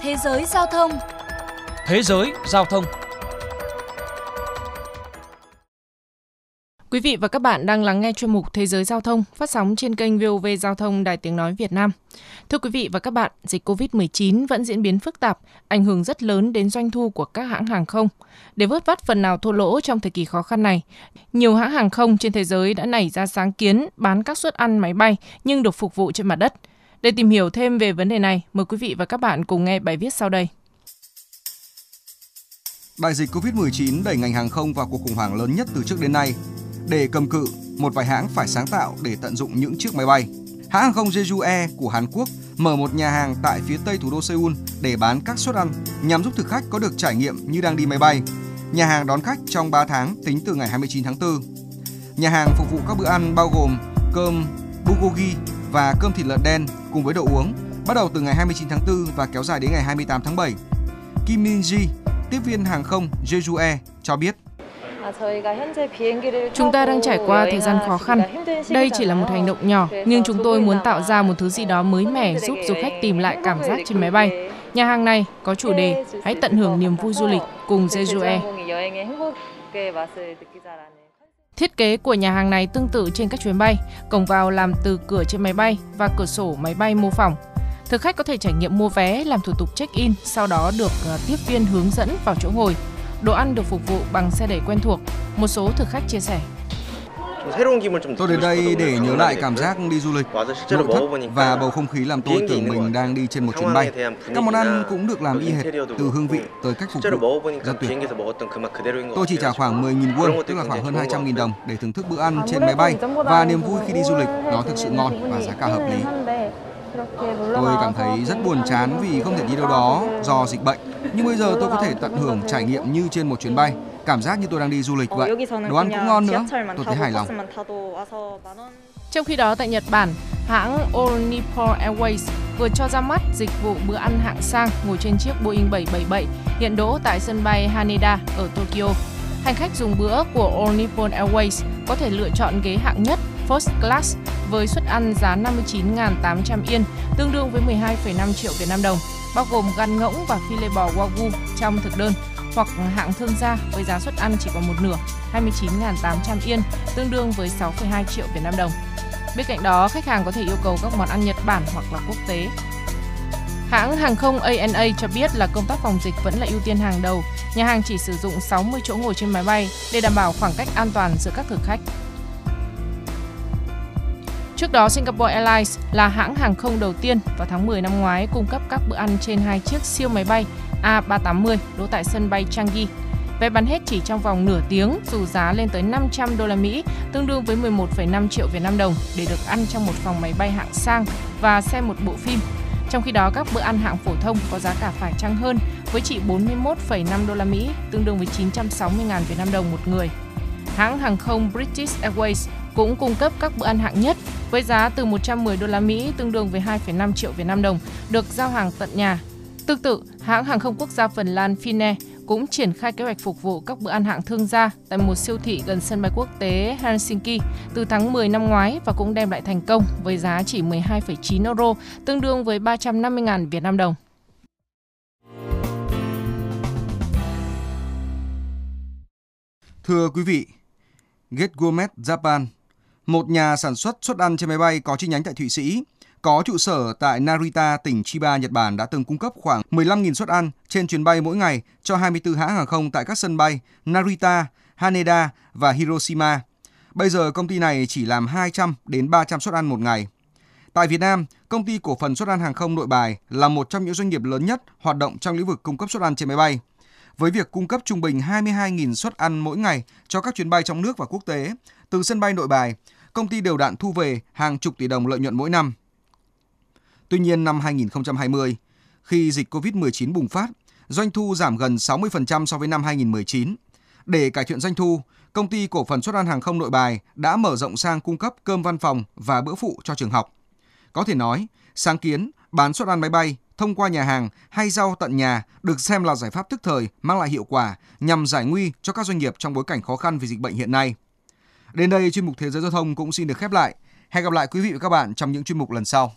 Thế giới giao thông Thế giới giao thông Quý vị và các bạn đang lắng nghe chuyên mục Thế giới giao thông phát sóng trên kênh VOV Giao thông Đài Tiếng Nói Việt Nam. Thưa quý vị và các bạn, dịch COVID-19 vẫn diễn biến phức tạp, ảnh hưởng rất lớn đến doanh thu của các hãng hàng không. Để vớt vát phần nào thua lỗ trong thời kỳ khó khăn này, nhiều hãng hàng không trên thế giới đã nảy ra sáng kiến bán các suất ăn máy bay nhưng được phục vụ trên mặt đất. Để tìm hiểu thêm về vấn đề này, mời quý vị và các bạn cùng nghe bài viết sau đây. Đại dịch COVID-19 đẩy ngành hàng không vào cuộc khủng hoảng lớn nhất từ trước đến nay. Để cầm cự, một vài hãng phải sáng tạo để tận dụng những chiếc máy bay. Hãng hàng không Jeju Air của Hàn Quốc mở một nhà hàng tại phía tây thủ đô Seoul để bán các suất ăn nhằm giúp thực khách có được trải nghiệm như đang đi máy bay. Nhà hàng đón khách trong 3 tháng tính từ ngày 29 tháng 4. Nhà hàng phục vụ các bữa ăn bao gồm cơm bulgogi và cơm thịt lợn đen cùng với đồ uống bắt đầu từ ngày 29 tháng 4 và kéo dài đến ngày 28 tháng 7. Kim Min Ji, tiếp viên hàng không Jeju Air cho biết Chúng ta đang trải qua thời gian khó khăn. Đây chỉ là một hành động nhỏ, nhưng chúng tôi muốn tạo ra một thứ gì đó mới mẻ giúp du khách tìm lại cảm giác trên máy bay. Nhà hàng này có chủ đề Hãy tận hưởng niềm vui du lịch cùng Jeju Air. Thiết kế của nhà hàng này tương tự trên các chuyến bay, cổng vào làm từ cửa trên máy bay và cửa sổ máy bay mô phỏng. Thực khách có thể trải nghiệm mua vé, làm thủ tục check-in, sau đó được ờ, tiếp viên hướng dẫn vào chỗ ngồi. Đồ ăn được phục vụ bằng xe đẩy quen thuộc, một số thực khách chia sẻ. Tôi đến đây để nhớ lại cảm giác đi du lịch, nội thất và bầu không khí làm tôi tưởng mình đang đi trên một chuyến bay. Các món ăn cũng được làm y hệt, từ hương vị tới cách phục vụ, rất tuyệt. Tôi chỉ trả khoảng 10.000 won, tức là khoảng hơn 200.000 đồng để thưởng thức bữa ăn trên máy bay và niềm vui khi đi du lịch, nó thực sự ngon và giá cả hợp lý. Tôi cảm thấy rất buồn chán vì không thể đi đâu đó do dịch bệnh. Nhưng bây giờ tôi có thể tận hưởng trải nghiệm như trên một chuyến bay. Cảm giác như tôi đang đi du lịch vậy. Đồ ăn cũng ngon nữa. Tôi thấy hài lòng. Trong khi đó tại Nhật Bản, hãng All Nippon Airways vừa cho ra mắt dịch vụ bữa ăn hạng sang ngồi trên chiếc Boeing 777 hiện đỗ tại sân bay Haneda ở Tokyo. Hành khách dùng bữa của All Nippon Airways có thể lựa chọn ghế hạng nhất First Class với suất ăn giá 59.800 yên, tương đương với 12,5 triệu Việt Nam đồng, bao gồm gan ngỗng và phi lê bò Wagyu trong thực đơn, hoặc hạng thương gia với giá suất ăn chỉ còn một nửa, 29.800 yên, tương đương với 6,2 triệu Việt Nam đồng. Bên cạnh đó, khách hàng có thể yêu cầu các món ăn Nhật Bản hoặc là quốc tế. Hãng hàng không ANA cho biết là công tác phòng dịch vẫn là ưu tiên hàng đầu. Nhà hàng chỉ sử dụng 60 chỗ ngồi trên máy bay để đảm bảo khoảng cách an toàn giữa các thực khách. Trước đó, Singapore Airlines là hãng hàng không đầu tiên vào tháng 10 năm ngoái cung cấp các bữa ăn trên hai chiếc siêu máy bay A380 đỗ tại sân bay Changi. Vé bán hết chỉ trong vòng nửa tiếng dù giá lên tới 500 đô la Mỹ, tương đương với 11,5 triệu Việt Nam đồng để được ăn trong một phòng máy bay hạng sang và xem một bộ phim. Trong khi đó, các bữa ăn hạng phổ thông có giá cả phải chăng hơn với chỉ 41,5 đô la Mỹ, tương đương với 960.000 Việt Nam đồng một người. Hãng hàng không British Airways cũng cung cấp các bữa ăn hạng nhất với giá từ 110 đô la Mỹ tương đương với 2,5 triệu Việt Nam đồng được giao hàng tận nhà. Tương tự, hãng hàng không quốc gia Phần Lan Finnair cũng triển khai kế hoạch phục vụ các bữa ăn hạng thương gia tại một siêu thị gần sân bay quốc tế Helsinki từ tháng 10 năm ngoái và cũng đem lại thành công với giá chỉ 12,9 euro, tương đương với 350.000 Việt Nam đồng. Thưa quý vị, Get Gourmet Japan, một nhà sản xuất suất ăn trên máy bay có chi nhánh tại Thụy Sĩ, có trụ sở tại Narita, tỉnh Chiba, Nhật Bản đã từng cung cấp khoảng 15.000 suất ăn trên chuyến bay mỗi ngày cho 24 hãng hàng không tại các sân bay Narita, Haneda và Hiroshima. Bây giờ công ty này chỉ làm 200 đến 300 suất ăn một ngày. Tại Việt Nam, công ty cổ phần suất ăn hàng không Nội Bài là một trong những doanh nghiệp lớn nhất hoạt động trong lĩnh vực cung cấp suất ăn trên máy bay. Với việc cung cấp trung bình 22.000 suất ăn mỗi ngày cho các chuyến bay trong nước và quốc tế, từ sân bay Nội Bài, công ty đều đạn thu về hàng chục tỷ đồng lợi nhuận mỗi năm. Tuy nhiên năm 2020, khi dịch COVID-19 bùng phát, doanh thu giảm gần 60% so với năm 2019. Để cải thiện doanh thu, công ty cổ phần xuất ăn hàng không Nội Bài đã mở rộng sang cung cấp cơm văn phòng và bữa phụ cho trường học. Có thể nói, sáng kiến bán suất ăn máy bay thông qua nhà hàng hay rau tận nhà được xem là giải pháp tức thời mang lại hiệu quả nhằm giải nguy cho các doanh nghiệp trong bối cảnh khó khăn vì dịch bệnh hiện nay. Đến đây chuyên mục Thế giới giao thông cũng xin được khép lại. Hẹn gặp lại quý vị và các bạn trong những chuyên mục lần sau.